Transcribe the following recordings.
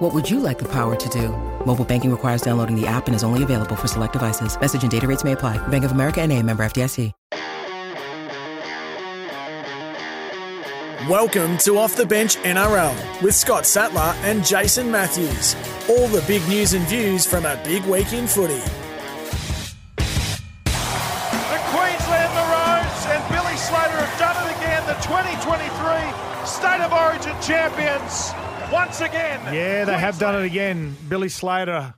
What would you like the power to do? Mobile banking requires downloading the app and is only available for select devices. Message and data rates may apply. Bank of America and a member FDIC. Welcome to Off the Bench NRL with Scott Sattler and Jason Matthews. All the big news and views from a big week in footy. The Queensland Maroons and Billy Slater have done it again. The 2023 State of Origin champions once again. Yeah, they have done it again. Billy Slater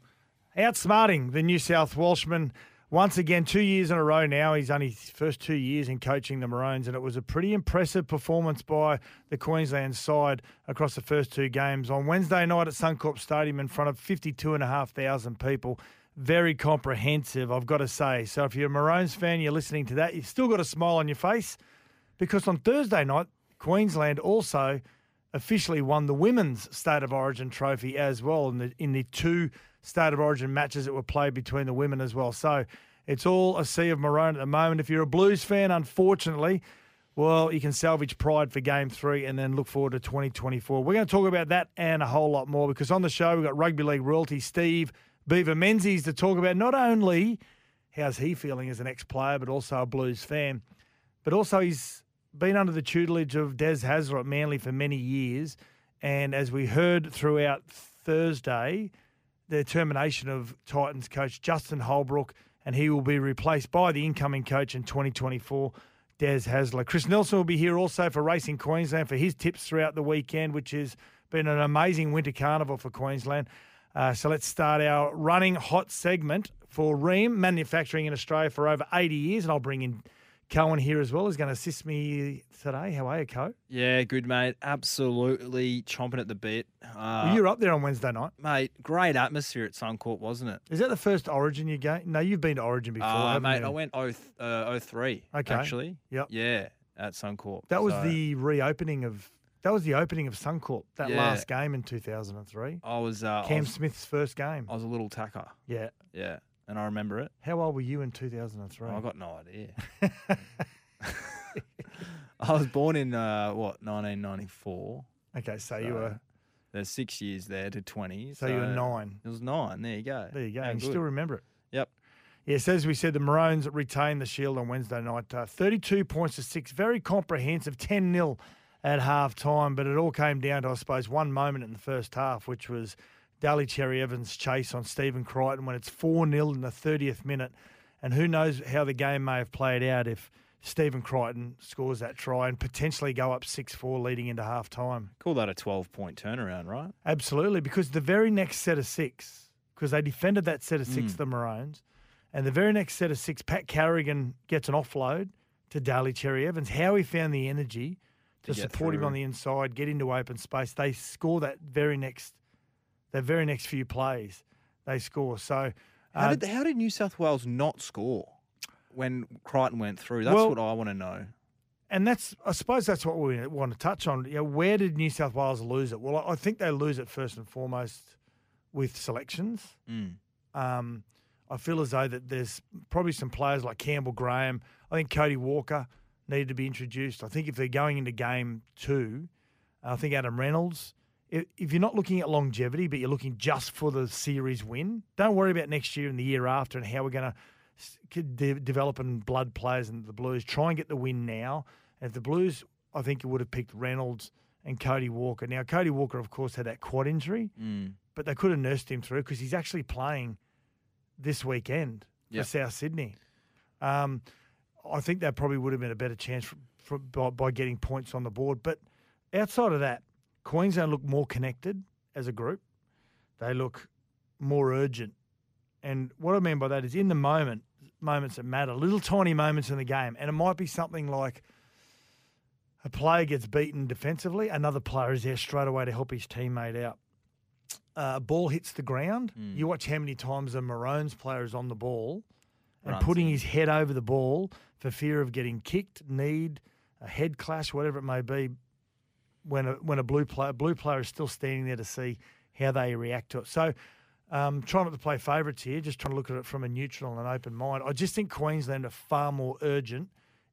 outsmarting the New South Welshman once again, two years in a row now. He's only first two years in coaching the Maroons, and it was a pretty impressive performance by the Queensland side across the first two games. On Wednesday night at Suncorp Stadium in front of 52,500 people. Very comprehensive, I've got to say. So if you're a Maroons fan, you're listening to that, you've still got a smile on your face because on Thursday night, Queensland also officially won the Women's State of Origin trophy as well in the, in the two State of Origin matches that were played between the women as well. So it's all a sea of maroon at the moment. If you're a Blues fan, unfortunately, well, you can salvage pride for game three and then look forward to 2024. We're going to talk about that and a whole lot more because on the show, we've got rugby league royalty Steve Beaver Menzies to talk about not only how's he feeling as an ex player, but also a Blues fan, but also he's been under the tutelage of Des Hasler at Manly for many years. And as we heard throughout Thursday, the termination of Titans coach Justin Holbrook, and he will be replaced by the incoming coach in 2024, Des Hasler. Chris Nelson will be here also for Racing Queensland for his tips throughout the weekend, which has been an amazing winter carnival for Queensland. Uh, so let's start our running hot segment for Rheem manufacturing in Australia for over 80 years, and I'll bring in Coen here as well. is going to assist me today. How are you, Co? Yeah, good, mate. Absolutely chomping at the bit. Uh, well, you were up there on Wednesday night. Mate, great atmosphere at Suncorp, wasn't it? Is that the first Origin you go? No, you've been to Origin before, Uh, mate, you? I went 0, uh, 03, Okay. actually. Yep. Yeah, at Suncorp. That was So the reopening of. That was the opening of Suncorp. That Yeah. last game in 2003. I was, uh, I Cam was, Smith's first game. I was a little tacker. Yeah. Yeah, and I remember it. How old were you in 2003? I got no idea. I was born in, uh, what, 1994. okay, so you were. There's six years there to 20. So you were nine. It was nine. There you go. There you go. And you still remember it. Yep. Yes, as we said, the Maroons retained the Shield on Wednesday night. Uh, 32 points to six. Very comprehensive. 10 0 at half time. But it all came down to, I suppose, one moment in the first half, which was Daly Cherry Evans' chase on Stephen Crichton when it's 4 0 in the 30th minute. And who knows how the game may have played out if Stephen Crichton scores that try and potentially go up 6 4 leading into half time. Call that a 12 point turnaround, right? Absolutely, because the very next set of six, because they defended that set of Mm. six, the Maroons, and the very next set of six, Pat Carrigan gets an offload to Daly Cherry Evans. How he found the energy to, To support him on the inside, get into open space. They score that very next, that very next few plays. They score. So, How, uh, did, how did New South Wales not score when Crichton went through? That's Well- what I want to know. and that's I suppose that's what we want to touch on. You know, where did New South Wales lose it? Well, I I think they lose it first and foremost with selections. Mm. Um, I feel as though that there's probably some players like Campbell Graham. I think Cody Walker needed to be introduced. I think if they're going into game two, I think Adam Reynolds. If, if you're not looking at longevity, but you're looking just for the series win, don't worry about next year and the year after and how we're going to de- develop and blood players and the Blues. Try and get the win now. And if the Blues, I think you would have picked Reynolds and Cody Walker. Now, Cody Walker, of course, had that quad injury Mm. but they could have nursed him through because he's actually playing this weekend Yep. for South Sydney. Um, I think that probably would have been a better chance for, for, by, by getting points on the board. But outside of that, Queensland look more connected as a group. They look more urgent. And what I mean by that is in the moment, moments that matter, little tiny moments in the game. And it might be something like a player gets beaten defensively, another player is there straight away to help his teammate out. Uh, ball hits the ground. Mm. You watch how many times a Maroons player is on the ball and Runs putting in. his head over the ball for fear of getting kicked, kneed, a head clash, whatever it may be. When a when a blue player blue player is still standing there to see how they react to it. So, um, trying not to play favourites here, just trying to look at it from a neutral and open mind. I just think Queensland are far more urgent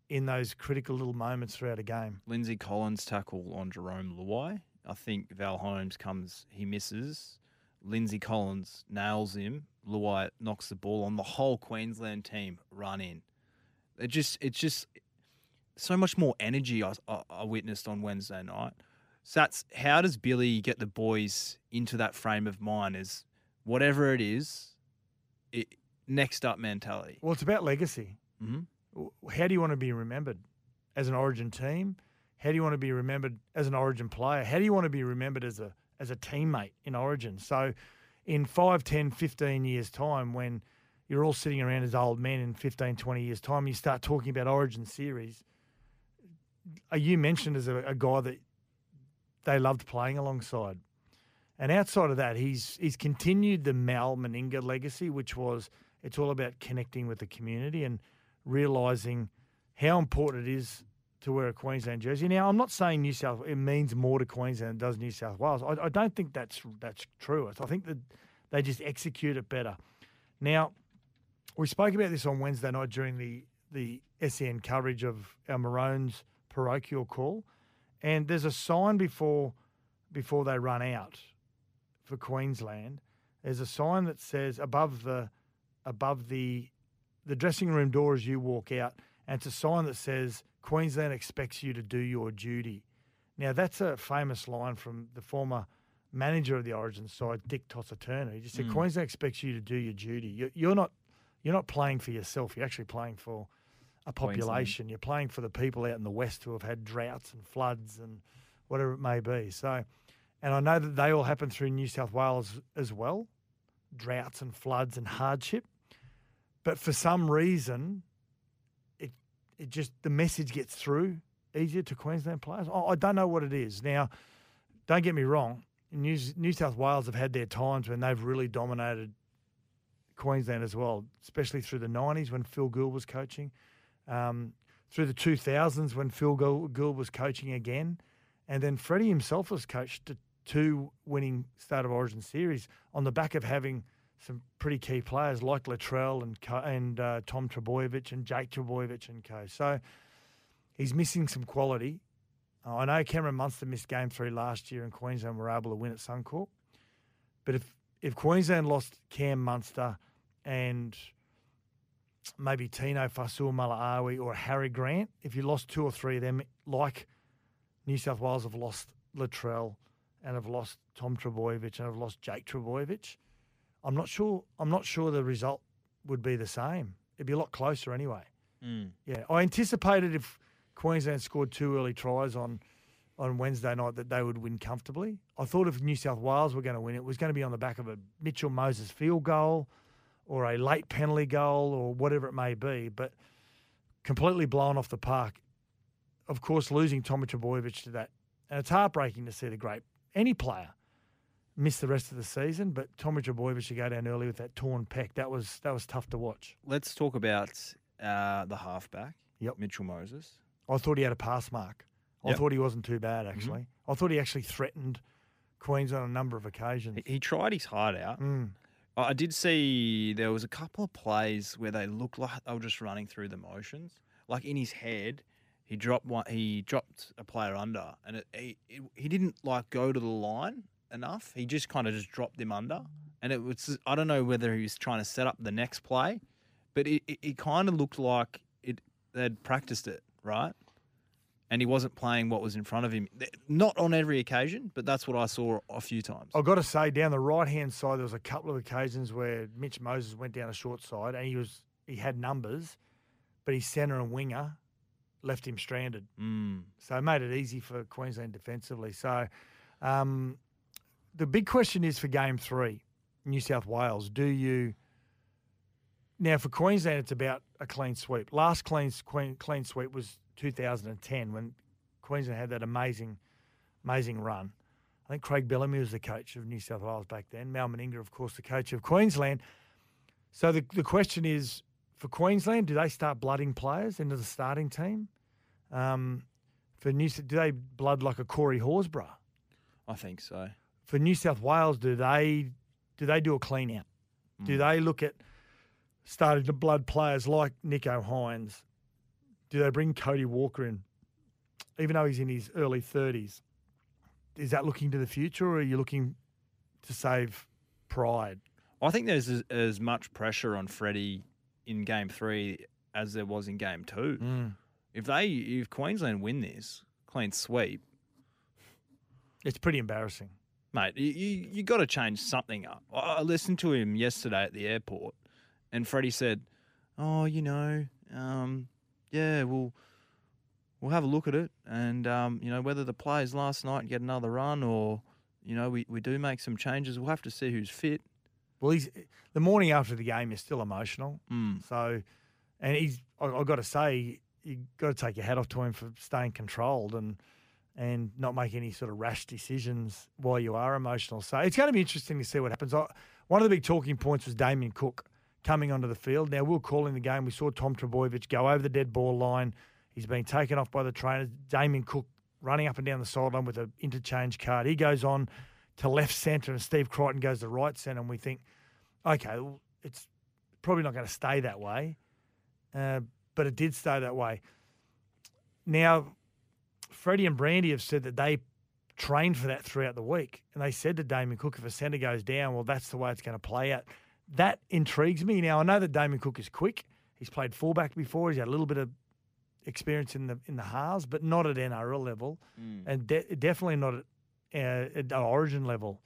in those critical little moments throughout a game. Lindsay Collins tackle on Jerome Luai. I think Val Holmes comes, he misses. Lindsay Collins nails him. Luai knocks the ball on. The whole Queensland team run in. It just, it's just so much more energy I, I, I witnessed on Wednesday night. Sats, how does Billy get the boys into that frame of mind? Is whatever it is, it, next up mentality. Well, it's about legacy. Mm-hmm. How do you want to be remembered as an Origin team? How do you want to be remembered as an Origin player? How do you want to be remembered as a as a teammate in Origin? So, in 5, 10, 15 years' time, when you're all sitting around as old men in 15, 20 years' time, you start talking about Origin series. Are you mentioned as a, a guy that they loved playing alongside? And outside of that, he's he's continued the Mal Meninga legacy, which was it's all about connecting with the community and realising how important it is to wear a Queensland jersey. Now, I'm not saying New South it means more to Queensland than it does New South Wales. I, I don't think that's that's true. I think that they just execute it better. Now, we spoke about this on Wednesday night during the the SEN coverage of our Maroons parochial call, and there's a sign before before they run out for Queensland. There's a sign that says above the above the the dressing room door as you walk out, and it's a sign that says Queensland expects you to do your duty. Now that's a famous line from the former manager of the Origin side, Dick Tosser Turner. He just said Mm. Queensland expects you to do your duty. You- You're not you're not playing for yourself. You're actually playing for a population. You're playing for the people out in the west who have had droughts and floods and whatever it may be. So, and I know that they all happen through New South Wales as well, droughts and floods and hardship. But for some reason, it it just the message gets through easier to Queensland players. I, I don't know what it is. Now, don't get me wrong. New, New South Wales have had their times when they've really dominated Queensland as well, especially through the 90s when Phil Gould was coaching, um, through the 2000s when Phil Gould was coaching again, and then Freddie himself was coached to two winning State of Origin series on the back of having some pretty key players like Latrell and and uh, Tom Trbojevic and Jake Trbojevic and co. So he's missing some quality. I know Cameron Munster missed game three last year and Queensland were able to win at Suncorp. But if, if Queensland lost Cam Munster and maybe Tino Fa'asuamaleaui or Harry Grant, if you lost two or three of them, like New South Wales have lost Latrell and have lost Tom Trbojevic and have lost Jake Trbojevic, I'm not sure. I'm not sure the result would be the same. It'd be a lot closer anyway. Mm. Yeah, I anticipated if Queensland scored two early tries on on Wednesday night that they would win comfortably. I thought if New South Wales were going to win, it was going to be on the back of a Mitchell Moses field goal or a late penalty goal or whatever it may be, but completely blown off the park. Of course, losing Tommy Trbojevic to that, and it's heartbreaking to see the great any player miss the rest of the season. But Tommy Trbojevic to go down early with that torn pec, that was that was tough to watch. Let's talk about uh, the halfback, Yep. Mitchell Moses. I thought he had a pass mark. I Yep. thought he wasn't too bad actually. I thought he actually threatened Queens on a number of occasions. He, he tried his heart out. Mm. I did see there was a couple of plays where they looked like they were just running through the motions. Like in his head, he dropped one. He dropped a player under, and it, he it, he didn't like go to the line enough. He just kind of just dropped him under, and it was I don't know whether he was trying to set up the next play, but it it, it kind of looked like it they'd practiced it right. And he wasn't playing what was in front of him. Not on every occasion, but that's what I saw a few times. I've got to say, down the right hand side, there was a couple of occasions where Mitch Moses went down a short side and he was he had numbers, but his centre and winger left him stranded. Mm. So it made it easy for Queensland defensively. So um, the big question is for game three, New South Wales. Do you now for Queensland? It's about a clean sweep. Last clean clean, clean sweep was 2010 when Queensland had that amazing, amazing run. I think Craig Bellamy was the coach of New South Wales back then. Mal Meninga, of course, the coach of Queensland. So the the question is for Queensland, do they start blooding players into the starting team? Um, for New, do they blood like a Corey Horsburgh? I think so. For New South Wales, do they do they do a clean out? Do they look at starting to blood players like Nicho Hynes? Do they bring Cody Walker in, even though he's in his early thirties? Is that looking to the future, or are you looking to save pride? I think there's as, as much pressure on Freddie in game three as there was in game two. Hmm. If they, if Queensland win this clean sweep, It's pretty embarrassing. mate, you you, you got to change something up. I listened to him yesterday at the airport, and Freddie said, "Oh, you know, um, yeah, we'll we'll have a look at it, and um, you know whether the players last night get another run or." You know, we, we do make some changes. We'll have to see who's fit. Well, he's the morning after the game is still emotional. Mm. So, and he's I, I got to say you've got to take your hat off to him for staying controlled and and not make any sort of rash decisions while you are emotional. So it's going to be interesting to see what happens. I, one of the big talking points was Damien Cook coming onto the field. Now we we're calling the game. We saw Tom Trbojevic go over the dead ball line. He's been taken off by the trainers. Damien Cook running up and down the sideline with an interchange card. He goes on to left centre, and Steve Crichton goes to right centre. And we think, okay, well, it's probably not going to stay that way. Uh, but it did stay that way. Now, Freddie and Brandy have said that they trained for that throughout the week. And they said to Damien Cook, if a centre goes down, well, that's the way it's going to play out. That intrigues me. Now, I know that Damien Cook is quick. He's played fullback before. He's had a little bit of experience in the in the halves, but not at NRL level, and de- definitely not at, uh, at Origin level.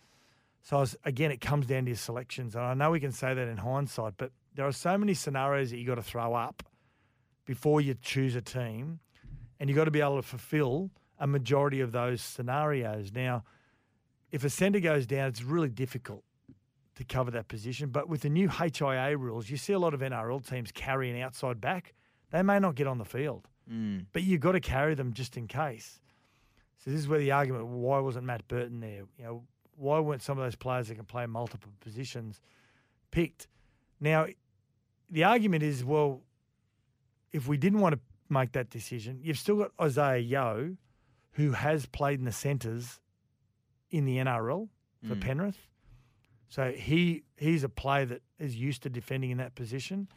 So I was, again, it comes down to your selections, and I know we can say that in hindsight, but there are so many scenarios that you got to throw up before you choose a team, and you got to be able to fulfil a majority of those scenarios. Now, if a centre goes down, it's really difficult to cover that position. But with the new HIA rules, you see a lot of NRL teams carry an outside back. They may not get on the field, hmm. but you've got to carry them just in case. So this is where the argument: why wasn't Matt Burton there? You know, why weren't some of those players that can play multiple positions picked? Now, the argument is, well, if we didn't want to make that decision, you've still got Isaah Yeo, who has played in the centres in the NRL for hmm. Penrith. So he he's a player that is used to defending in that position.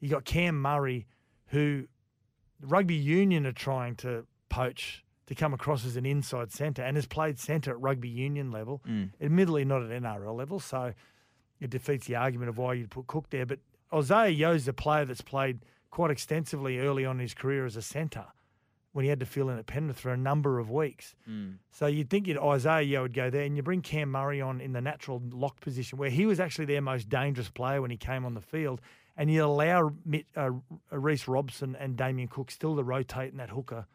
You got Cam Murray, who rugby union are trying to poach to come across as an inside centre and has played centre at rugby union level, mm. admittedly not at NRL level. So it defeats the argument of why you'd put Cook there. But Isaah Yeo's a player that's played quite extensively early on in his career as a centre when he had to fill in at Penrith for a number of weeks. So you'd think you'd, Isaah Yeo would go there, and you bring Cam Murray on in the natural lock position where he was actually their most dangerous player when he came on the field, and you allow Mitch, uh, Reece Robson and Damien Cook still to rotate in that hooker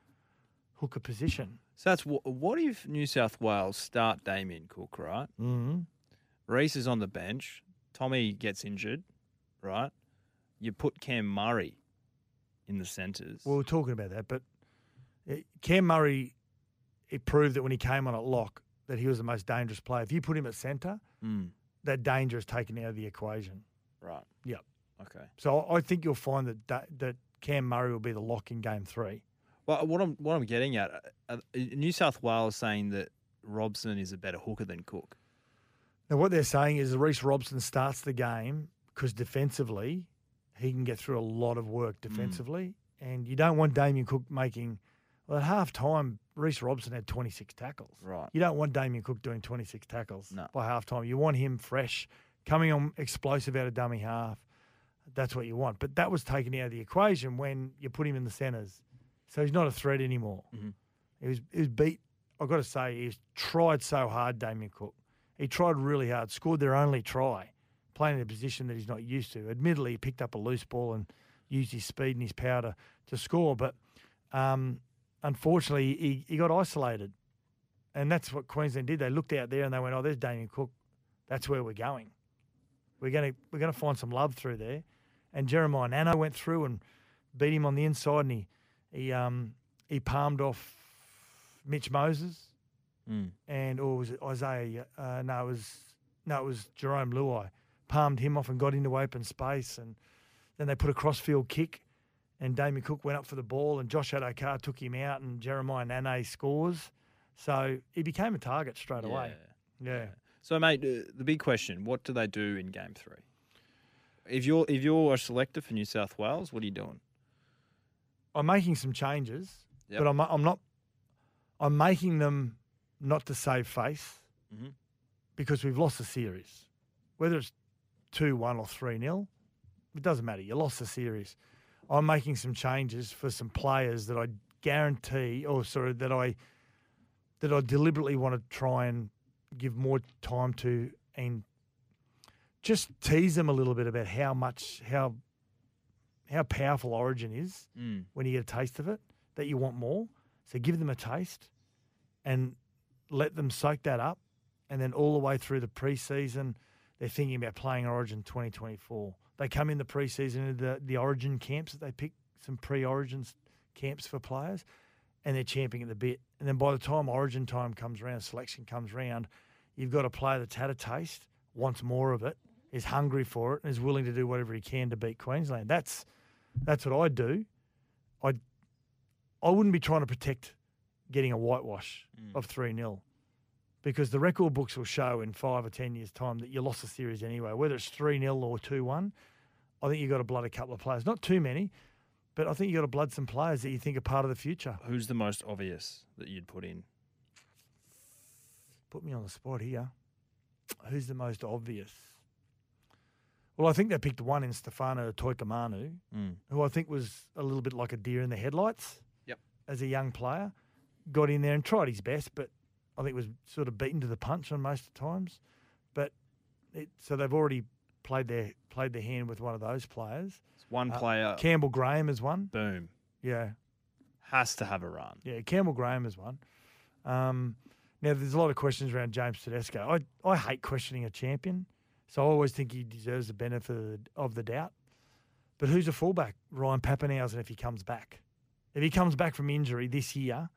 hooker position. So that's what, what if New South Wales start Damien Cook, right? Mm-hmm. Reece is on the bench. Tommy gets injured, right? You put Cam Murray in the centres. Well, we're talking about that, but Cam Murray, it proved that when he came on at lock that he was the most dangerous player. If you put him at centre, Mm, that danger is taken out of the equation. right. Yep. Okay. So I think you'll find that da- that Cam Murray will be the lock in game three. Well, what I'm what I'm getting at, uh, uh, New South Wales saying that Robson is a better hooker than Cook. Now, what they're saying is Reece Robson starts the game because defensively, he can get through a lot of work defensively. And you don't want Damien Cook making, well, at half time, Reece Robson had 26 tackles. Right. You don't want Damien Cook doing 26 tackles No. by half time. You want him fresh, coming on explosive out of dummy half. That's what you want. But that was taken out of the equation when you put him in the centres. So he's not a threat anymore. He was he was beat. I've got to say, he's tried so hard, Damien Cook. He tried really hard, scored their only try, playing in a position that he's not used to. Admittedly, he picked up a loose ball and used his speed and his power to, to score, but um, unfortunately, he, he got isolated. And that's what Queensland did. They looked out there and they went, "Oh, there's Damien Cook. That's where we're going. We're going to we're going to find some love through there." And Jeremiah Nanai went through and beat him on the inside, and he he um he palmed off Mitch Moses, Mm. and or was it Isaiah? Uh, no, it was no, it was Jerome Luai. Palmed him off and got into open space, and Then they put a crossfield kick, and Damien Cook went up for the ball, and Josh Addo-Carr took him out, and Jeremiah Nanai scores. So he became a target straight away. Yeah. So, mate, uh, the big question: What do they do in Game Three? If you're if you're a selector for New South Wales, what are you doing? I'm making some changes, Yep. but I'm I'm not. I'm making them not to save face Mhm. because we've lost the series. Whether it's two one or three 0 it doesn't matter. You lost the series. I'm making some changes for some players that I guarantee, or sorry, that I that I deliberately want to try and give more time to and just tease them a little bit about how much how how powerful Origin is Mm. when you get a taste of it, that you want more. So give them a taste and let them soak that up. And then all the way through the preseason, they're thinking about playing Origin 2024. They come in the preseason into the, the Origin camps that they pick, some pre Origins camps for players, and they're champing at the bit. And then by the time Origin time comes around, selection comes around, you've got a player that's had a taste, wants more of it, is hungry for it, and is willing to do whatever he can to beat Queensland. That's that's what I do. I I wouldn't be trying to protect getting a whitewash mm. of 3 0 because the record books will show in five or 10 years' time that you lost the series anyway, whether it's 3 0 or 2 1. I think you've got to blood a couple of players. Not too many, but I think you've got to blood some players that you think are part of the future. Who's the most obvious that you'd put in? Put me on the spot here. Who's the most obvious? Well, I think they picked one in Stefano Utoikamanu, Mm. who I think was a little bit like a deer in the headlights. Yep. As a young player, got in there and tried his best, but I think was sort of beaten to the punch on most of the times. But it, so they've already played their played their hand with one of those players. It's one Uh, player. Campbell Graham is one. boom. Yeah, Has to have a run. yeah. Campbell Graham is one. Um, now there's a lot of questions around James Tedesco. I I hate questioning a champion, so I always think he deserves the benefit of the, of the doubt. But who's a fullback? Ryan Papenhuyzen if he comes back. If he comes back from injury this year,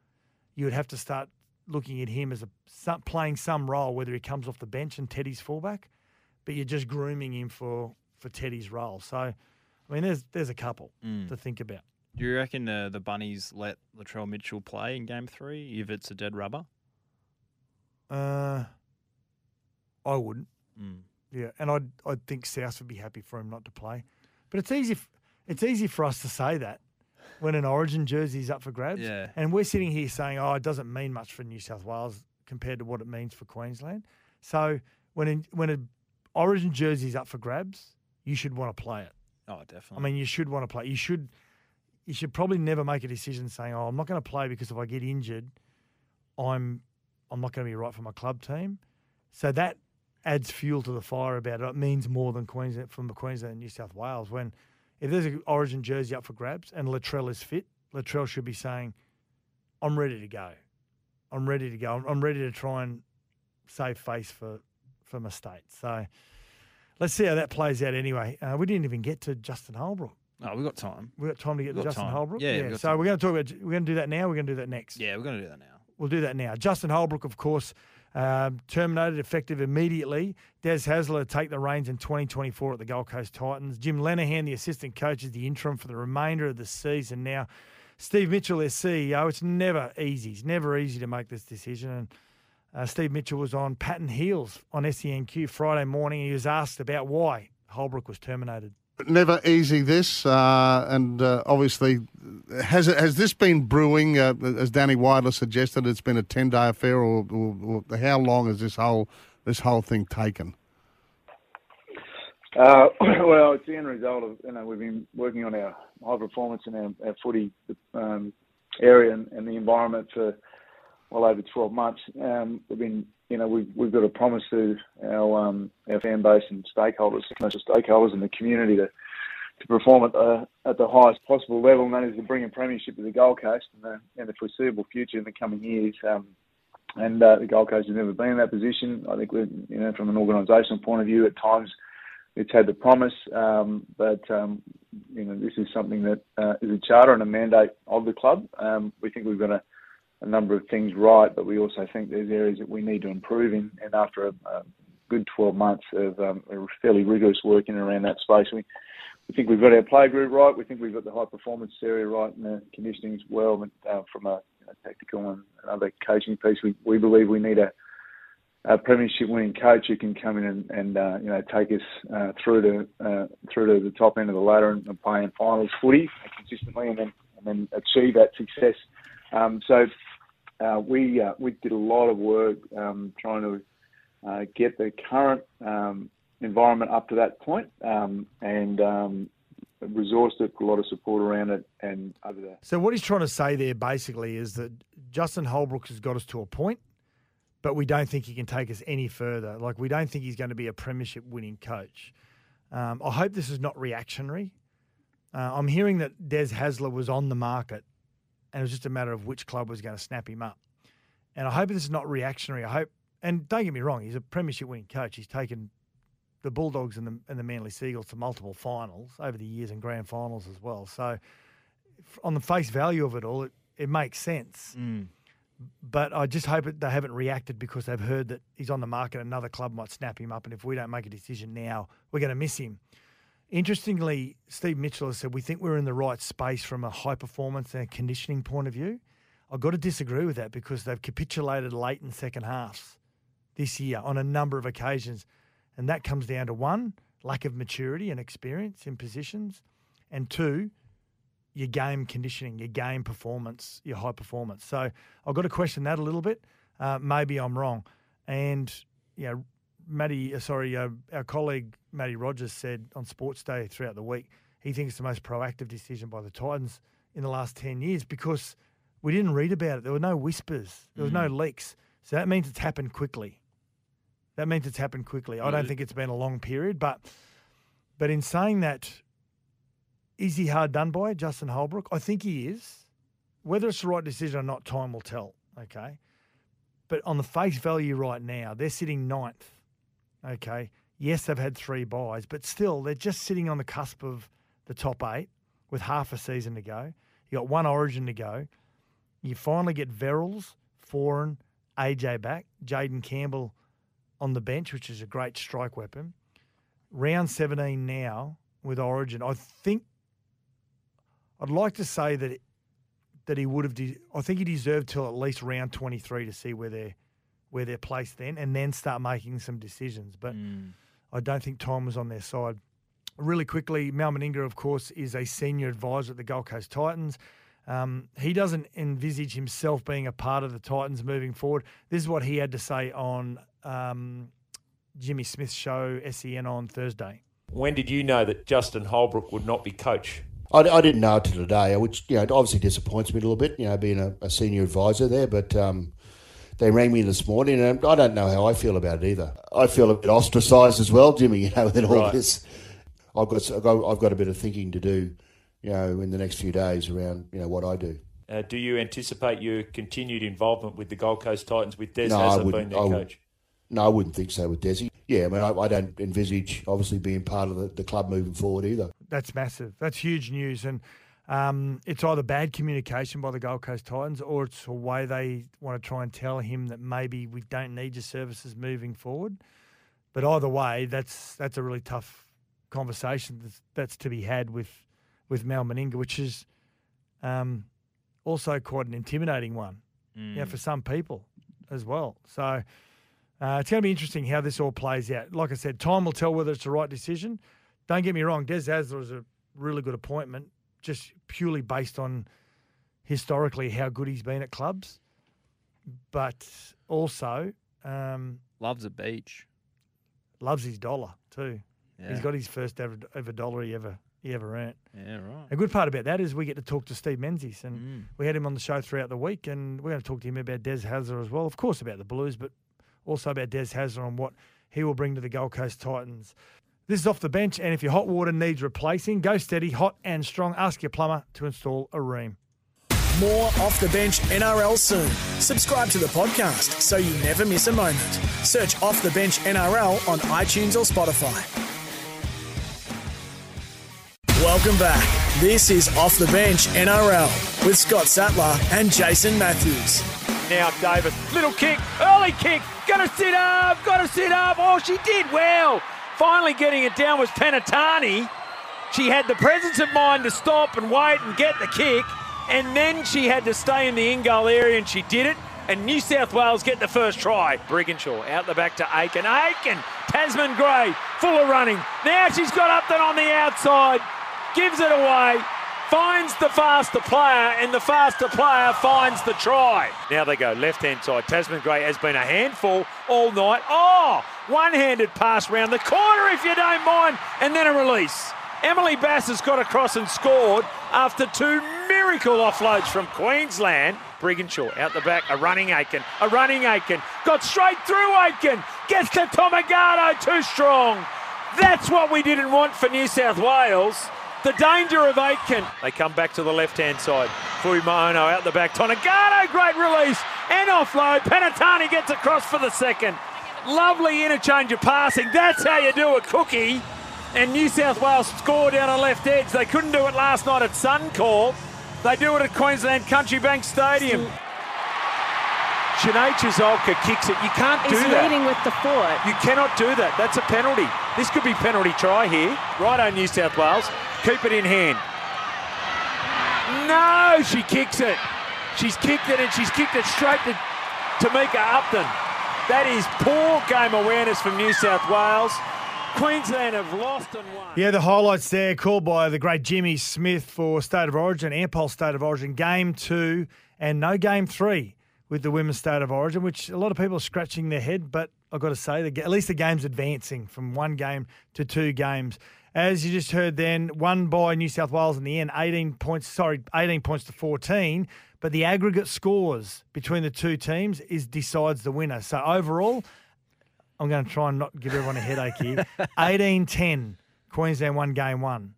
you would have to start looking at him as a some, playing some role, whether he comes off the bench and Teddy's fullback, but you're just grooming him for for Teddy's role. So, I mean, there's there's a couple Mm. to think about. Do you reckon uh, the Bunnies let Latrell Mitchell play in Game Three if it's a dead rubber? Uh, I wouldn't. Mm. Yeah, and I'd I'd think South would be happy for him not to play, but it's easy f- it's easy for us to say that when an Origin jersey is up for grabs. Yeah. and we're sitting here saying, oh, it doesn't mean much for New South Wales compared to what it means for Queensland. So when in, when an Origin jersey is up for grabs, you should want to play it. Oh, definitely. I mean, you should want to play. You should you should probably never make a decision saying, "Oh, I'm not going to play because if I get injured, I'm I'm not going to be right for my club team." So that adds fuel to the fire about it. It means more than Queensland from Queensland and New South Wales. When if there's an Origin jersey up for grabs and Latrell is fit, Latrell should be saying, "I'm ready to go. I'm ready to go. I'm, ready to try and save face for for my state." So. Let's see how that plays out anyway. Uh, we didn't even get to Justin Holbrook. oh, we got time. We've got time to get to Justin time. Holbrook. Yeah, we've got so time. we're going to talk about. We're going to do that now. We're going to do that next. Yeah, we're going to do that now. We'll do that now. Justin Holbrook, of course, um, terminated effective immediately. Des Hasler take the reins in 2024 at the Gold Coast Titans. Jim Lenihan, the assistant coach, is the interim for the remainder of the season. Now, Steve Mitchell, their CEO. It's never easy. It's never easy to make this decision. And uh, Steve Mitchell was on Patton Heels on SENQ Friday morning. He was asked about why Holbrook was terminated. Never easy this, uh, and uh, obviously, has has this been brewing? Uh, as Danny Weidler suggested, it's been a ten day affair, or, or, or how long has this whole this whole thing taken? Uh, well, it's the end result of you know we've been working on our high performance in our, our footy um, area and, and the environment for well over 12 months. Um, we've been you know we've we've got a promise to our um, our fan base and stakeholders, commercial stakeholders in the community to to perform at the at the highest possible level, and that is to bring a premiership to the Gold Coast in the, in the foreseeable future in the coming years. Um, and uh, the Gold Coast has never been in that position. I think we're, you know, from an organisational point of view, at times it's had the promise, um, but um, you know this is something that uh, is a charter and a mandate of the club. Um, we think we've got a, a number of things right, but we also think there's areas that we need to improve in. And after a, a good 12 months of um, fairly rigorous working around that space, we we think we've got our play group right. We think we've got the high performance area right, and the conditioning as well. But uh, from a tactical and other coaching piece, we, we believe we need a, a premiership winning coach who can come in and, and uh, you know take us uh, through to uh, through to the top end of the ladder and, and play in finals footy consistently, and then and then achieve that success. Um, so uh, we uh, we did a lot of work um, trying to uh, get the current um, environment up to that point, um, and um, resourced it, a lot of support around it, and over there. So what he's trying to say there basically is that Justin Holbrook has got us to a point, but we don't think he can take us any further. Like we don't think he's going to be a premiership winning coach. Um, I hope this is not reactionary. Uh, I'm hearing that Des Hasler was on the market, and it was just a matter of which club was going to snap him up. And I hope this is not reactionary. I hope, and don't get me wrong, he's a premiership winning coach. He's taken the Bulldogs and the, and the Manly Sea Eagles to multiple finals over the years and grand finals as well. So, on the face value of it all, it, it makes sense. Mm. But I just hope that they haven't reacted because they've heard that he's on the market. Another club might snap him up, and if we don't make a decision now, we're going to miss him. Interestingly, Steve Mitchell has said we think we're in the right space from a high performance and conditioning point of view. I've got to disagree with that because they've capitulated late in second halves this year on a number of occasions. And that comes down to one, lack of maturity and experience in positions, and two, your game conditioning, your game performance, your high performance. So I've got to question that a little bit. Uh, maybe I'm wrong. And, you know, Matty, uh, sorry, uh, our colleague Matty Rogers said on Sports Day throughout the week, he thinks it's the most proactive decision by the Titans in the last 10 years because we didn't read about it. There were no whispers, there was no mm-hmm. leaks. So that means it's happened quickly. That means it's happened quickly. I don't mm. think it's been a long period, but but in saying that, is he hard done by, Justin Holbrook? I think he is. Whether it's the right decision or not, time will tell. Okay, but on the face value right now, they're sitting ninth. Okay, yes, they've had three buys, but still, they're just sitting on the cusp of the top eight with half a season to go. You got one Origin to go. You finally get Verrills, Foran, AJ back, Jayden Campbell on the bench, which is a great strike weapon. Round 17 now with Origin. I think I'd like to say that that he would have. De- I think he deserved till at least round 23 to see where they're where they're placed then, and then start making some decisions. But mm. I don't think time was on their side. Really quickly, Mal Meninga, of course, is a senior advisor at the Gold Coast Titans. Um, he doesn't envisage himself being a part of the Titans moving forward. This is what he had to say on um, Jimmy Smith's show, SEN, on Thursday. When did you know that Justin Holbrook would not be coach? I, I didn't know it till today, which you know obviously disappoints me a little bit. You know, being a, a senior advisor there, but um, they rang me this morning, and I don't know how I feel about it either. I feel a bit ostracised as well, Jimmy. You know, with all Right. this, I've got I've got I've got a bit of thinking to do. You know, in the next few days around you know what I do. Uh, do you anticipate your continued involvement with the Gold Coast Titans with Des No, I Hasler being wouldn't. their I would- coach? No, I wouldn't think so with Desi. Yeah, I mean, I, I don't envisage obviously being part of the, the club moving forward either. That's massive. That's huge news. And um, it's either bad communication by the Gold Coast Titans or it's a way they want to try and tell him that maybe we don't need your services moving forward. But either way, that's that's a really tough conversation that's, that's to be had with, with Mal Meninga, which is um, also quite an intimidating one yeah, for some people as well. So uh, it's going to be interesting how this all plays out. Like I said, time will tell whether it's the right decision. Don't get me wrong, Des Hasler is a really good appointment, just purely based on historically how good he's been at clubs, but also um, Loves a beach. loves his dollar too. Yeah. He's got his first ever, ever dollar he ever he ever earned. Yeah, right. A good part about that is we get to talk to Steve Menzies, and Mm. we had him on the show throughout the week, and we're going to talk to him about Des Hasler as well, of course about the Blues, but also about Des Hasler and what he will bring to the Gold Coast Titans. This is off the bench, and if your hot water needs replacing, go steady, hot and strong. Ask your plumber to install a Rheem. More off the bench NRL soon. Subscribe to the podcast so you never miss a moment. Search Off the Bench NRL on iTunes or Spotify. Welcome back. This is Off the Bench NRL with Scott Sattler and Jason Matthews. Now Davis, little kick, early kick, gonna sit up, gotta sit up. Oh, she did well. Finally getting it down was Penitani. She had the presence of mind to stop and wait and get the kick, and then she had to stay in the in goal area, and she did it. And New South Wales get the first try. Brigginshaw out the back to Aiken. Aiken, Tazmin Gray, full of running. Now she's got Upton on the outside, gives it away, finds the faster player, and the faster player finds the try. Now they go left hand side. Tazmin Gray has been a handful all night. Oh, one handed pass round the corner, if you don't mind, and then a release. Emily Bass has got across and scored after two miracle offloads from Queensland. Brigginshaw out the back, a running Aiken, a running Aiken, got straight through Aiken, gets to Tomagardo, too strong. That's what we didn't want for New South Wales. The danger of Aiken. They come back to the left hand side. Fuimaono out the back. Tonagardo, great release and offload. Penitani gets across for the second. Lovely interchange of passing. That's how you do a cookie. And New South Wales score down a left edge. They couldn't do it last night at Suncorp. They do it at Queensland Country Bank Stadium. Shenae Ciesiolka kicks it. You can't do He's that. leading with the foot. You cannot do that. That's a penalty. This could be penalty try here. Right on New South Wales. Keep it in hand. No, she kicks it. She's kicked it and she's kicked it straight to Tamika Upton. That is poor game awareness from New South Wales. Queensland have lost and won. Yeah, the highlights there called by the great Jimmy Smith for State of Origin, Ampol State of Origin, game two, and no game three with the Women's State of Origin, which a lot of people are scratching their head, but I've got to say, at least the game's advancing from one game to two games. As you just heard then, won by New South Wales in the end, 18 points, sorry, 18 points to 14, but the aggregate scores between the two teams is decides the winner. So overall, I'm going to try and not give everyone a headache here. 18 10, Queensland won game one.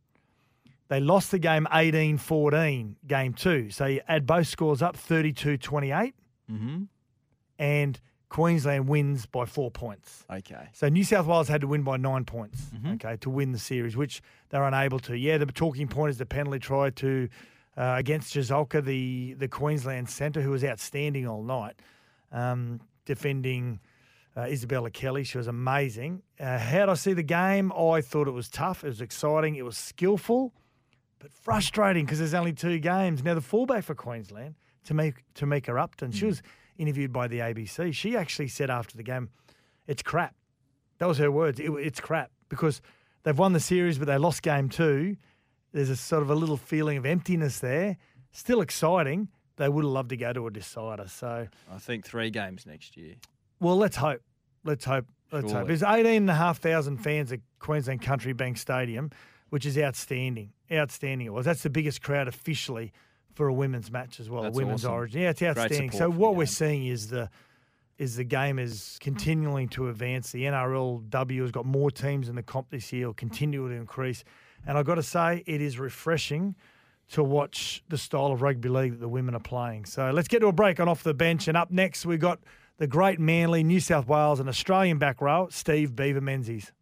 They lost the game 18 14, game two. So you add both scores up 32 28, Mm-hmm. and Queensland wins by four points. Okay. So New South Wales had to win by nine points, Mm-hmm. okay, to win the series, which they're unable to. Yeah, the talking point is the penalty try to uh, against Ciesiolka, the the Queensland centre, who was outstanding all night, um, defending uh, Isabella Kelly. She was amazing. Uh, how did I see the game? I thought it was tough. It was exciting. It was skillful, but frustrating because there's only two games. Now the fullback for Queensland, Tamika, Tamika Upton, she was interviewed by the ABC. She actually said after the game, "It's crap." That was her words. It, it's crap because they've won the series, but they lost game two. There's a sort of a little feeling of emptiness there. Still exciting. They would have loved to go to a decider. So, I think three games next year. well, let's hope. Let's hope. Let's hope. Surely. There's 18,500 fans at Queensland Country Bank Stadium, which is outstanding. Outstanding it was. That's the biggest crowd officially for a women's match as well, That's a women's awesome. origin. Yeah, it's outstanding. So what we're seeing is the is the game is continuing to advance. The NRLW has got more teams in the comp this year, will continue to increase. And I've got to say, it is refreshing to watch the style of rugby league that the women are playing. So let's get to a break on off the bench. And up next, we've got the great Manly, New South Wales, and Australian back row, Steve Beaver Menzies.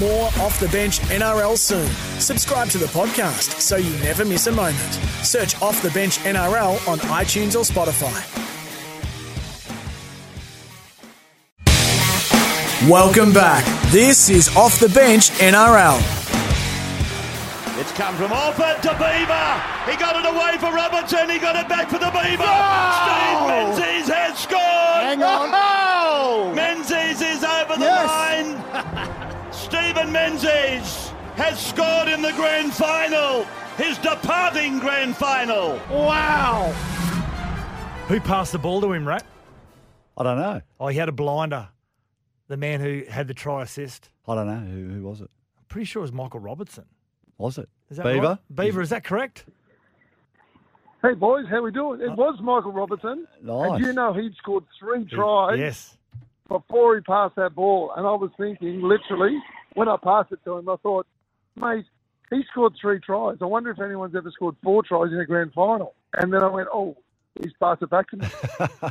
More off the bench NRL soon. Subscribe to the podcast so you never miss a moment. Search Off the Bench NRL on iTunes or Spotify. Welcome back. This is Off the Bench NRL. It's come from Orford to Beaver. He got it away for Robertson. He got it back for the Beaver. Steve Menzies has scored. Hang on. Menzies is over the line. Stephen Menzies has scored in the grand final. His departing grand final. Wow. Who passed the ball to him, Rat? I don't know. Oh, he had a blinder. The man who had the try assist. I don't know. Who, who was it? I'm pretty sure it was Michael Robertson. Was it? Is that Beaver? right? Beaver, is that correct? Hey boys, how we doing? It uh, was Michael Robertson. Nice. And you know he'd scored three tries Yes. before he passed that ball. And I was thinking, literally, when I passed it to him, I thought, mate, he scored three tries. I wonder if anyone's ever scored four tries in a grand final. And then I went, oh, he's passed it back to me.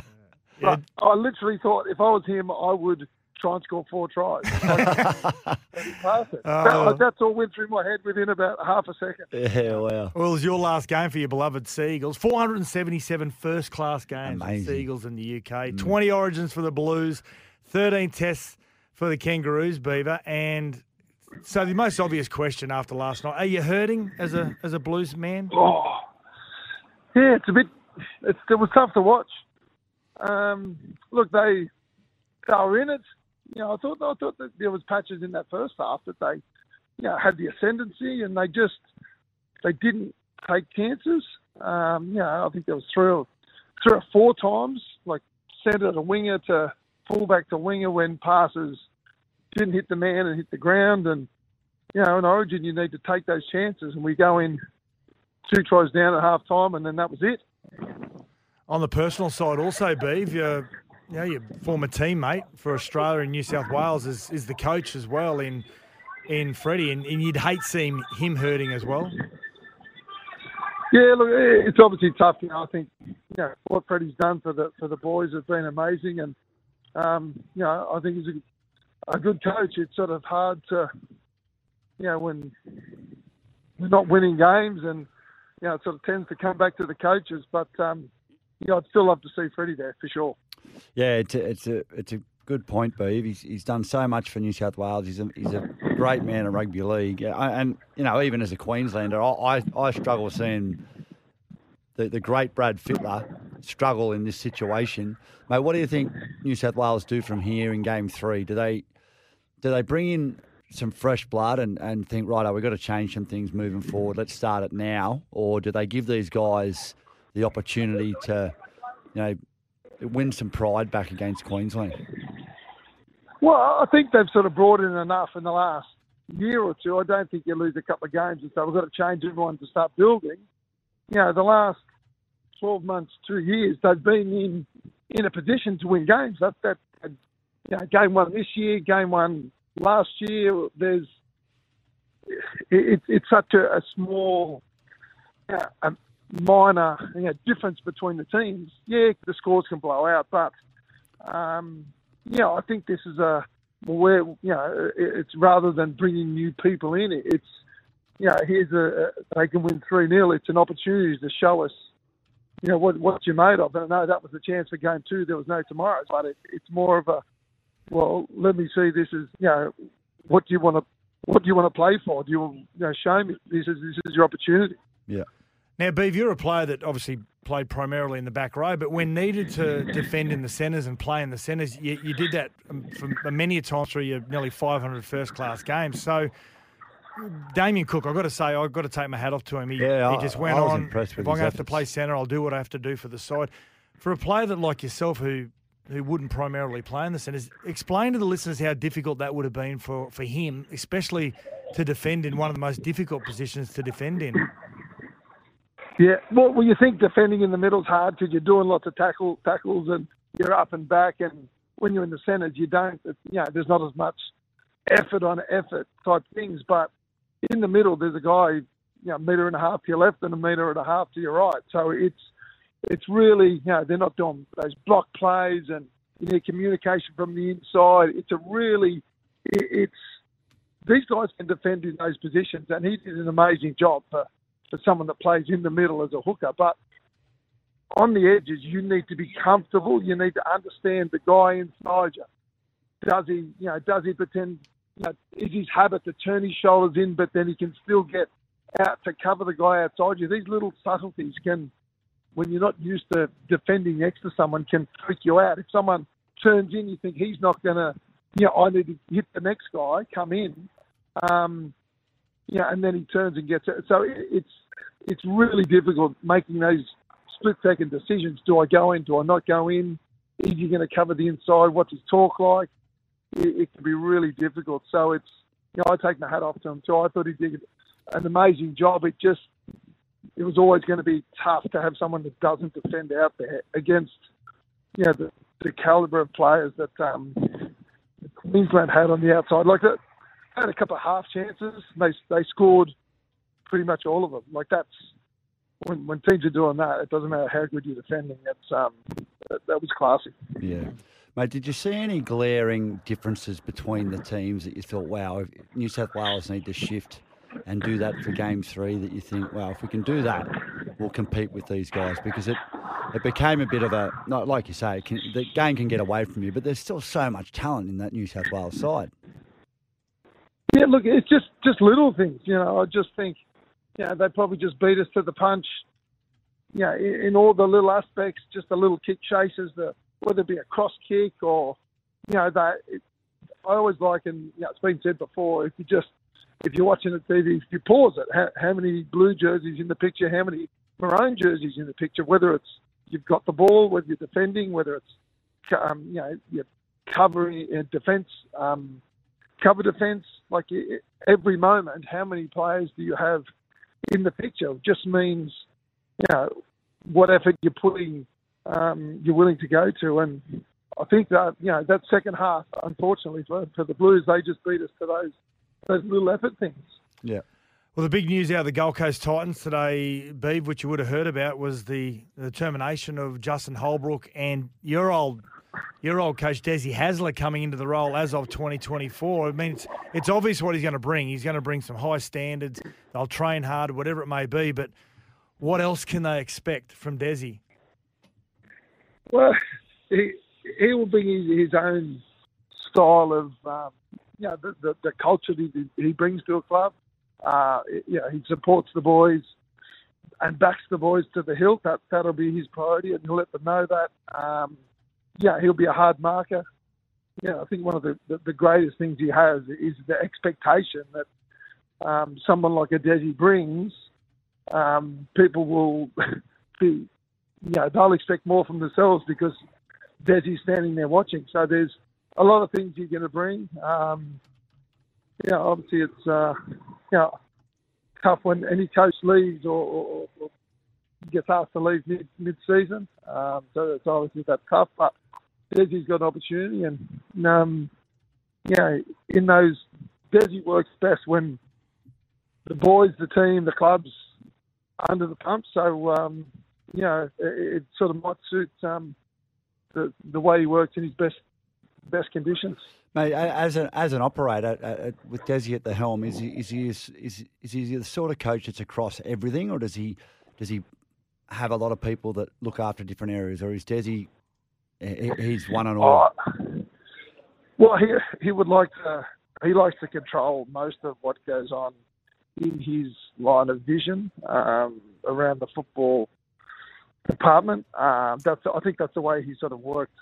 But I literally thought if I was him, I would try and score four tries. and he it. Oh. That- that's all went through my head within about half a second. Yeah, wow. Well, it was your last game for your beloved Seagulls. 477 first class games for Seagulls in the UK. Mm. 20 origins for the Blues, 13 tests for the Kangaroos, Beaver, and So the most obvious question after last night: Are you hurting as a as a Blues man? Oh, yeah, it's a bit. It's, it was tough to watch. Um, look, they they were in it. You know, I thought I thought that there was patches in that first half that they, you know, had the ascendancy, and they just they didn't take chances. Um, you know, I think there was three or three or four times, like centre to winger to fullback to winger when passes didn't hit the man and hit the ground. And you know, in Origin, you need to take those chances, and we go in two tries down at half time, and then that was it. On the personal side, also, Beeve, your, you know, your former teammate for Australia and New South Wales is, is the coach as well in in Freddie, and, and you'd hate seeing him hurting as well. Yeah, look, it's obviously tough. You know, I think you know what Freddie's done for the for the boys has been amazing, and um, you know, I think he's a, a good coach. It's sort of hard to, you know, when we're not winning games, and you know, it sort of tends to come back to the coaches. But um, you know, I'd still love to see Freddie there for sure. Yeah, it's a, it's a it's a good point, Beeve. He's, he's done so much for New South Wales. He's a, he's a great man in rugby league, and you know, even as a Queenslander, I I, I struggle seeing the, the great Brad Fittler struggle in this situation. Mate, what do you think New South Wales do from here in Game Three? Do they do they bring in some fresh blood and, and think, right, oh, we've got to change some things moving forward. Let's start it now. Or do they give these guys the opportunity to, you know, win some pride back against Queensland? Well, I think they've sort of brought in enough in the last year or two. I don't think you lose a couple of games and say we've got to change everyone to start building. You know, the last 12 months, two years, they've been in in a position to win games. That that you know, game one this year, game one last year. There's it, it's such a, a small, uh, a minor you know, difference between the teams. Yeah, the scores can blow out, but um, yeah, I think this is a where you know it's rather than bringing new people in, it's you know here's a they can win three 0 It's an opportunity to show us you know what what you're made of. And I know that was the chance for game two. There was no tomorrow, but it, it's more of a well, let me see. This is you know what do you want to what do you want to play for? Do you, you know show me this is this is your opportunity? Yeah. Now, Beeve, you're a player that obviously played primarily in the back row, but when needed to defend in the centres and play in the centres, you, you did that um, for many a time through your nearly 500 first class games. So, Damien Cook, I've got to say, I've got to take my hat off to him. He, yeah, he just went I was on. Impressed with if I'm going to have to play centre, I'll do what I have to do for the side. For a player that like yourself, who who wouldn't primarily play in the centres, explain to the listeners how difficult that would have been for, for him, especially to defend in one of the most difficult positions to defend in. Yeah, well, well, you think defending in the middle's hard because you're doing lots of tackle tackles and you're up and back, and when you're in the centres, you don't. You know, there's not as much effort on effort type things. But in the middle, there's a guy, you know, a metre and a half to your left and a metre and a half to your right. So it's it's really, you know, they're not doing those block plays and you need communication from the inside. It's a really, it, it's these guys can defend in those positions, and he did an amazing job for for someone that plays in the middle as a hooker. But on the edges, you need to be comfortable. You need to understand the guy inside you. Does he, you know, does he pretend? You know, is his habit to turn his shoulders in, but then he can still get out to cover the guy outside you? These little subtleties can, when you're not used to defending next to someone, can freak you out. If someone turns in, you think he's not going to, you know, I need to hit the next guy, come in. Um, yeah, and then he turns and gets it. So it's it's really difficult making those split second decisions. Do I go in? Do I not go in? Is he going to cover the inside? What's his talk like? It, it can be really difficult. So it's you know I take my hat off to him too. I thought he did an amazing job. It just it was always going to be tough to have someone that doesn't defend out there against you know the, the caliber of players that um, Queensland had on the outside. Like that, had a couple of half chances. They they scored pretty much all of them. Like that's when when teams are doing that, it doesn't matter how good you're defending. Um that, that was classy. Yeah. Mate, did you see any glaring differences between the teams that you thought, wow, New South Wales need to shift and do that for game three that you think, well, if we can do that, we'll compete with these guys? Because it, it became a bit of a, not like you say, can, the game can get away from you, but there's still so much talent in that New South Wales side. Yeah, look, it's just just little things. You know, I just think, you know, they probably just beat us to the punch. You know, in, in all the little aspects, just the little kick chases, the whether it be a cross kick or, you know, that. It, I always like, and you know, it's been said before, if you just if you're watching it TV, if you pause it, how, how many blue jerseys in the picture, how many maroon jerseys in the picture, whether it's you've got the ball, whether you're defending, whether it's um, you know you're covering uh, defence, um, cover defence, like every moment, how many players do you have in the picture? It just means you know what effort you're putting, um, you're willing to go to, and I think that you know that second half, unfortunately for, for the Blues, they just beat us to those those little effort things. Yeah. Well, the big news out of the Gold Coast Titans today, Beeve, which you would have heard about, was the, the termination of Justin Holbrook and your old your old coach Desi Hasler coming into the role as of 2024. I mean, it's, it's obvious what he's going to bring. He's going to bring some high standards. They'll train hard, whatever it may be. But what else can they expect from Desi? Well, he he will bring his, his own style of um, you know the, the, the culture that he brings to a club. Uh, you know, he supports the boys and backs the boys to the hilt. That that'll be his priority, and he'll let them know that. Um, yeah, he'll be a hard marker. Yeah, I think one of the, the, the greatest things he has is the expectation that um, someone like a Desi brings. Um, people will be, you know, they'll expect more from themselves because Desi's standing there watching. So there's a lot of things you're going to bring. Um, you know, obviously it's uh, you know tough when any coach leaves or, or, or gets asked to leave mid mid season. Um, so it's obviously that tough, but Desi's got an opportunity, and um, you know, in those Desi works best when the boys, the team, the clubs under the pump. So um, you know, it, it, sort of might suit um, the the way he works in his best best conditions. Mate, as an as an operator uh, with Desi at the helm, is he is he is, is, is he the sort of coach that's across everything, or does he does he have a lot of people that look after different areas, or is Desi he, he's one and all? Uh, well, he he would like to he likes to control most of what goes on in his line of vision um, around the football department. Um, that's I think that's the way he sort of worked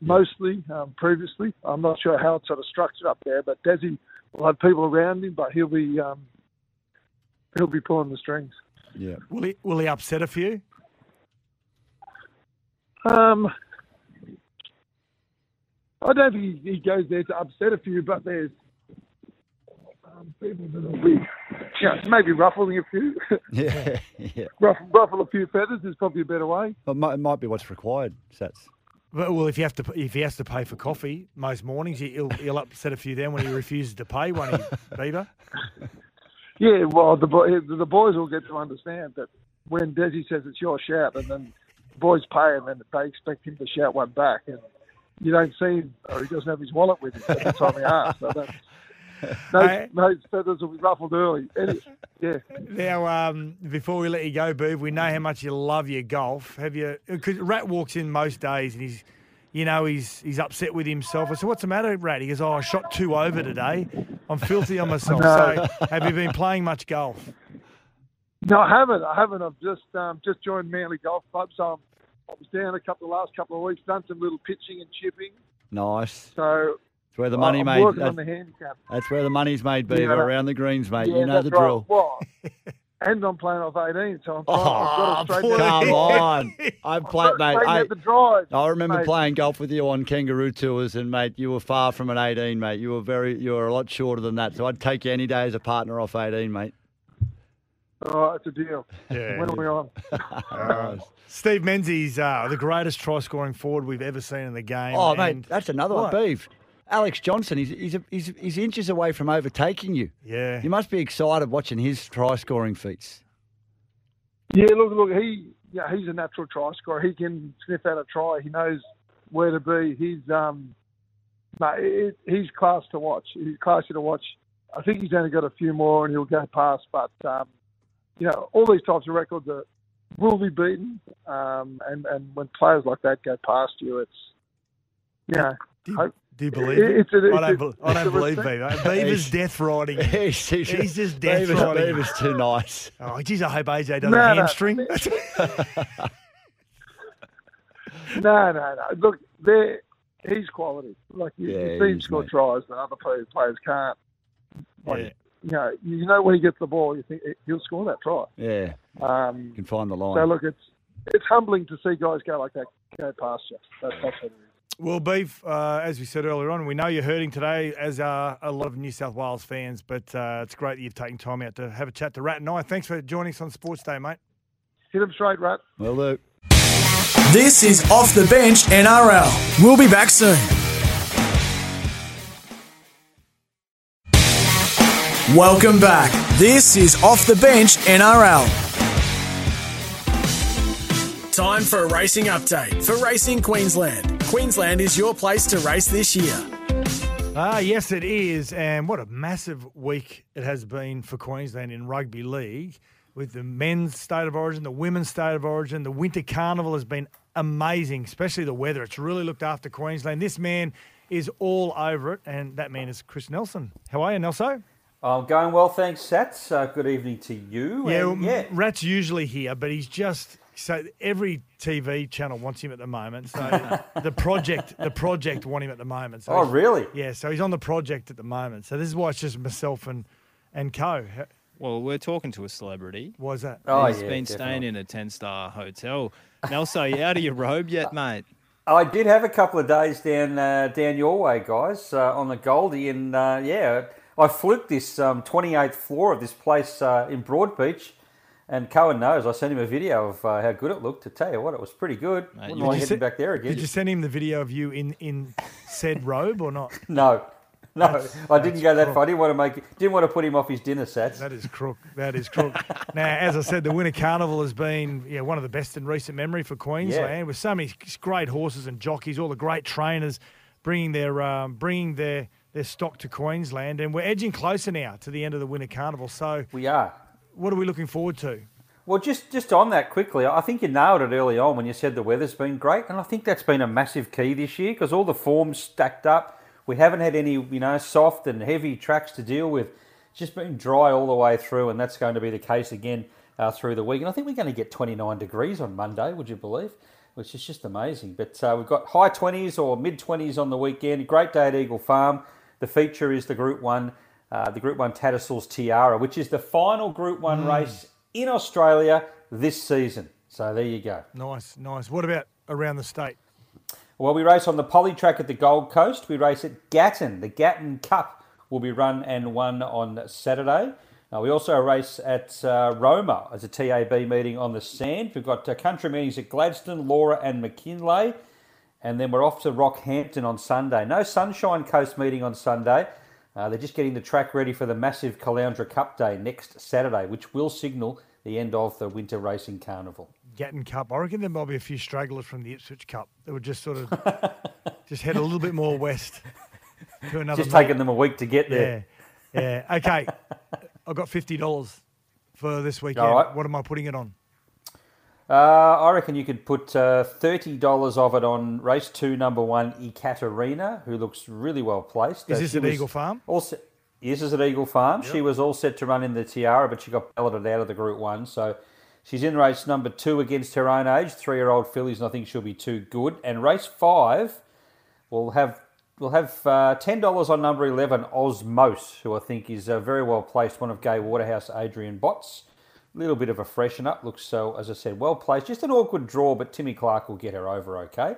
mostly um, previously. I'm not sure how it's sort of structured up there, but Desi will have people around him, but he'll be um, he'll be pulling the strings. Yeah. Will he will he upset a few? Um, I don't think he, he goes there to upset a few, but there's um, people that will be, yeah, maybe ruffling a few. yeah, yeah. Ruffle, ruffle a few feathers is probably a better way. It might, it might be what's required, Sats. Well, if you have to, if he has to pay for coffee most mornings, he'll, he'll upset a few then when he refuses to pay, won't he, Beaver? Yeah, well, the the boys will get to understand that when Desi says it's your shout, and then the boys pay, him, and then they expect him to shout one back, and you don't see him, or he doesn't have his wallet with him at the time he asks. So that's, those, hey. those feathers will be ruffled early. Yeah. Now, um, before we let you go, Boov, we know how much you love your golf. Have you? Because Rat walks in most days and he's, you know, he's he's upset with himself. I said, "What's the matter, Rat?" He goes, "Oh, I shot two over today. I'm filthy on myself." No. So, have you been playing much golf? No, I haven't. I haven't. I've just um, just joined Manly Golf Club, so I'm, I was down a couple of last couple of weeks, done some little pitching and chipping. Nice. So it's where the money I'm made. Working on the handicap. That's where the money's made, Beaver, Yeah. around the greens, mate. Yeah, you know that's the right. drill. Well, and I'm playing off 18, so I'm trying, Oh, I've got come out- on. I've I've played, mate. I, the drive. I remember mate. playing golf with you on kangaroo tours, and mate, you were far from an 18, mate. You were very, you were a lot shorter than that. So I'd take you any day as a partner off 18, mate. All right, it's a deal. Yeah. When are we on? Steve Menzies, uh, the greatest try scoring forward we've ever seen in the game. Oh, and- mate, that's another What? one. Beef. Alex Johnson, he's, he's, he's, he's inches away from overtaking you. Yeah. You must be excited watching his try scoring feats. Yeah, look, look, he, yeah, he's a natural try scorer. He can sniff out a try. He knows where to be. He's, um, mate, it, he's class to watch. He's classy to watch. I think he's only got a few more, and he'll go past. But um, you know, all these types of records are, will be beaten. Um, and and when players like that go past you, it's you know, hope, Do you believe it? It's a- I don't, it's I don't it's a believe respect- Beaver. Beaver's death riding. he's, he's, He's just death Beaver's, riding. Beaver's too nice. Oh, geez, I hope AJ does No, a no. hamstring. No, no, no. Look, they're, he's quality. Like you, Yeah, you he see him score tries that other players, players can't. Like, Yeah. You know, you know when he gets the ball, you think he'll score that try. Yeah, Um, you can find the line. so look, it's it's humbling to see guys go like that, go past you. That, that's what it is. Well, Beef, uh, as we said earlier on, we know you're hurting today, as are a lot of New South Wales fans, but uh, it's great that you've taken time out to have a chat to Rat and I. Thanks for joining us on Sports Day, mate. Hit him straight, Rat. Well, look. This is Off the Bench NRL. We'll be back soon. Welcome back. This is Off the Bench NRL. Time for a racing update for Racing Queensland. Queensland is your place to race this year. Ah, yes, it is. And what a massive week it has been for Queensland in rugby league with the men's state of origin, the women's state of origin. The winter carnival has been amazing, especially the weather. It's really looked after Queensland. This man is all over it, and that man is Chris Nelson. How are you, Nelson? I'm going well, thanks, Sats. Uh, good evening to you. Yeah, And, yeah. Rat's usually here, but he's just so every TV channel wants him at the moment. So the project, the project want him at the moment. So Oh, really? Yeah, so he's on the project at the moment. So this is why it's just myself and and Co. Well, we're talking to a celebrity. Why is that? Oh, He's yeah, been staying in a 10 star hotel. Nelson, are you out of your robe yet, mate? I did have a couple of days down uh, down your way, guys, uh, on the Goldie, and uh, yeah, I fluked this um, 28th floor of this place uh, in Broadbeach. And Coen knows. I sent him a video of uh, how good it looked. To tell you what, it was pretty good. Wouldn't you- mind Did you heading se- back there again. Did you send him the video of you in in said robe or not? No, no, That's- I didn't go that crook. far. I didn't want to make. Didn't want to put him off his dinner sats. That is crook. That is crook. now, as I said, the Winter Carnival has been yeah, one of the best in recent memory for Queensland, with so many great horses and jockeys, all the great trainers bringing their um, bringing their their stock to Queensland, and we're edging closer now to the end of the Winter Carnival. So, we are. What are we looking forward to? Well, just just on that quickly, I think you nailed it early on when you said the weather's been great, and I think that's been a massive key this year because all the forms stacked up. We haven't had any, you know, soft and heavy tracks to deal with. It's just been dry all the way through, and that's going to be the case again uh, through the week. And I think we're going to get 29 degrees on Monday. Would you believe? Which is just amazing. But uh, we've got high 20s or mid 20s on the weekend. Great day at Eagle Farm. The feature is the Group One, uh, the Group One Tattersalls Tiara, which is the final Group One race in Australia this season. So there you go. Nice, nice. What about around the state? Well, we race on the Poly track at the Gold Coast. We race at Gatton. The Gatton Cup will be run and won on Saturday. Uh, we also race at uh, Roma as a TAB meeting on the sand. We've got uh, country meetings at Gladstone, Laura, and McKinlay. And then we're off to Rockhampton on Sunday. No Sunshine Coast meeting on Sunday. Uh, they're just getting the track ready for the massive Caloundra Cup Day next Saturday, which will signal the end of the Winter Racing Carnival. Gatton Cup. I reckon there might be a few stragglers from the Ipswich Cup that would just sort of just head a little bit more west to another. Just taking them a week to get there. Yeah, yeah. Okay, I've got fifty dollars for this weekend. All right. What am I putting it on? Uh, I reckon you could put uh, thirty dollars of it on race two, number one, Ekaterina, who looks really well placed. Is Uh, this at Eagle Farm? All set, yes, is at Eagle Farm. She was all set to run in the Tiara, but she got balloted out of the Group One. So she's in race number two against her own age, three-year-old fillies, and I think she'll be too good. And race five, we'll have we'll have uh, ten dollars on number eleven, Osmos, who I think is uh, very well placed. One of Gai Waterhouse, Adrian Bott's. Little bit of a freshen up. Looks so, as I said, well placed. Just an awkward draw, but Timmy Clark will get her over okay.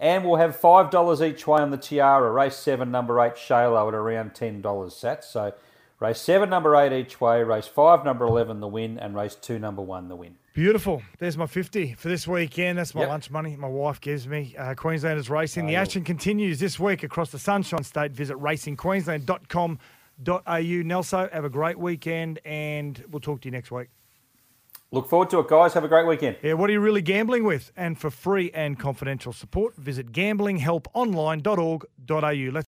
And we'll have five dollars each way on the Tiara. Race seven, number eight, Shalo at around ten dollars sat. So race seven, number eight each way. Race five, number eleven, the win, and race two, number one, the win. Beautiful. There's my 50 for this weekend. That's my Yep. lunch money my wife gives me. Uh, Queenslanders Racing. the action continues this week across the Sunshine State. Visit racingqueensland.com.au. Nelso, have a great weekend and we'll talk to you next week. Look forward to it, guys. Have a great weekend. Yeah, what are you really gambling with? And for free and confidential support, visit gamblinghelponline.org.au. Let's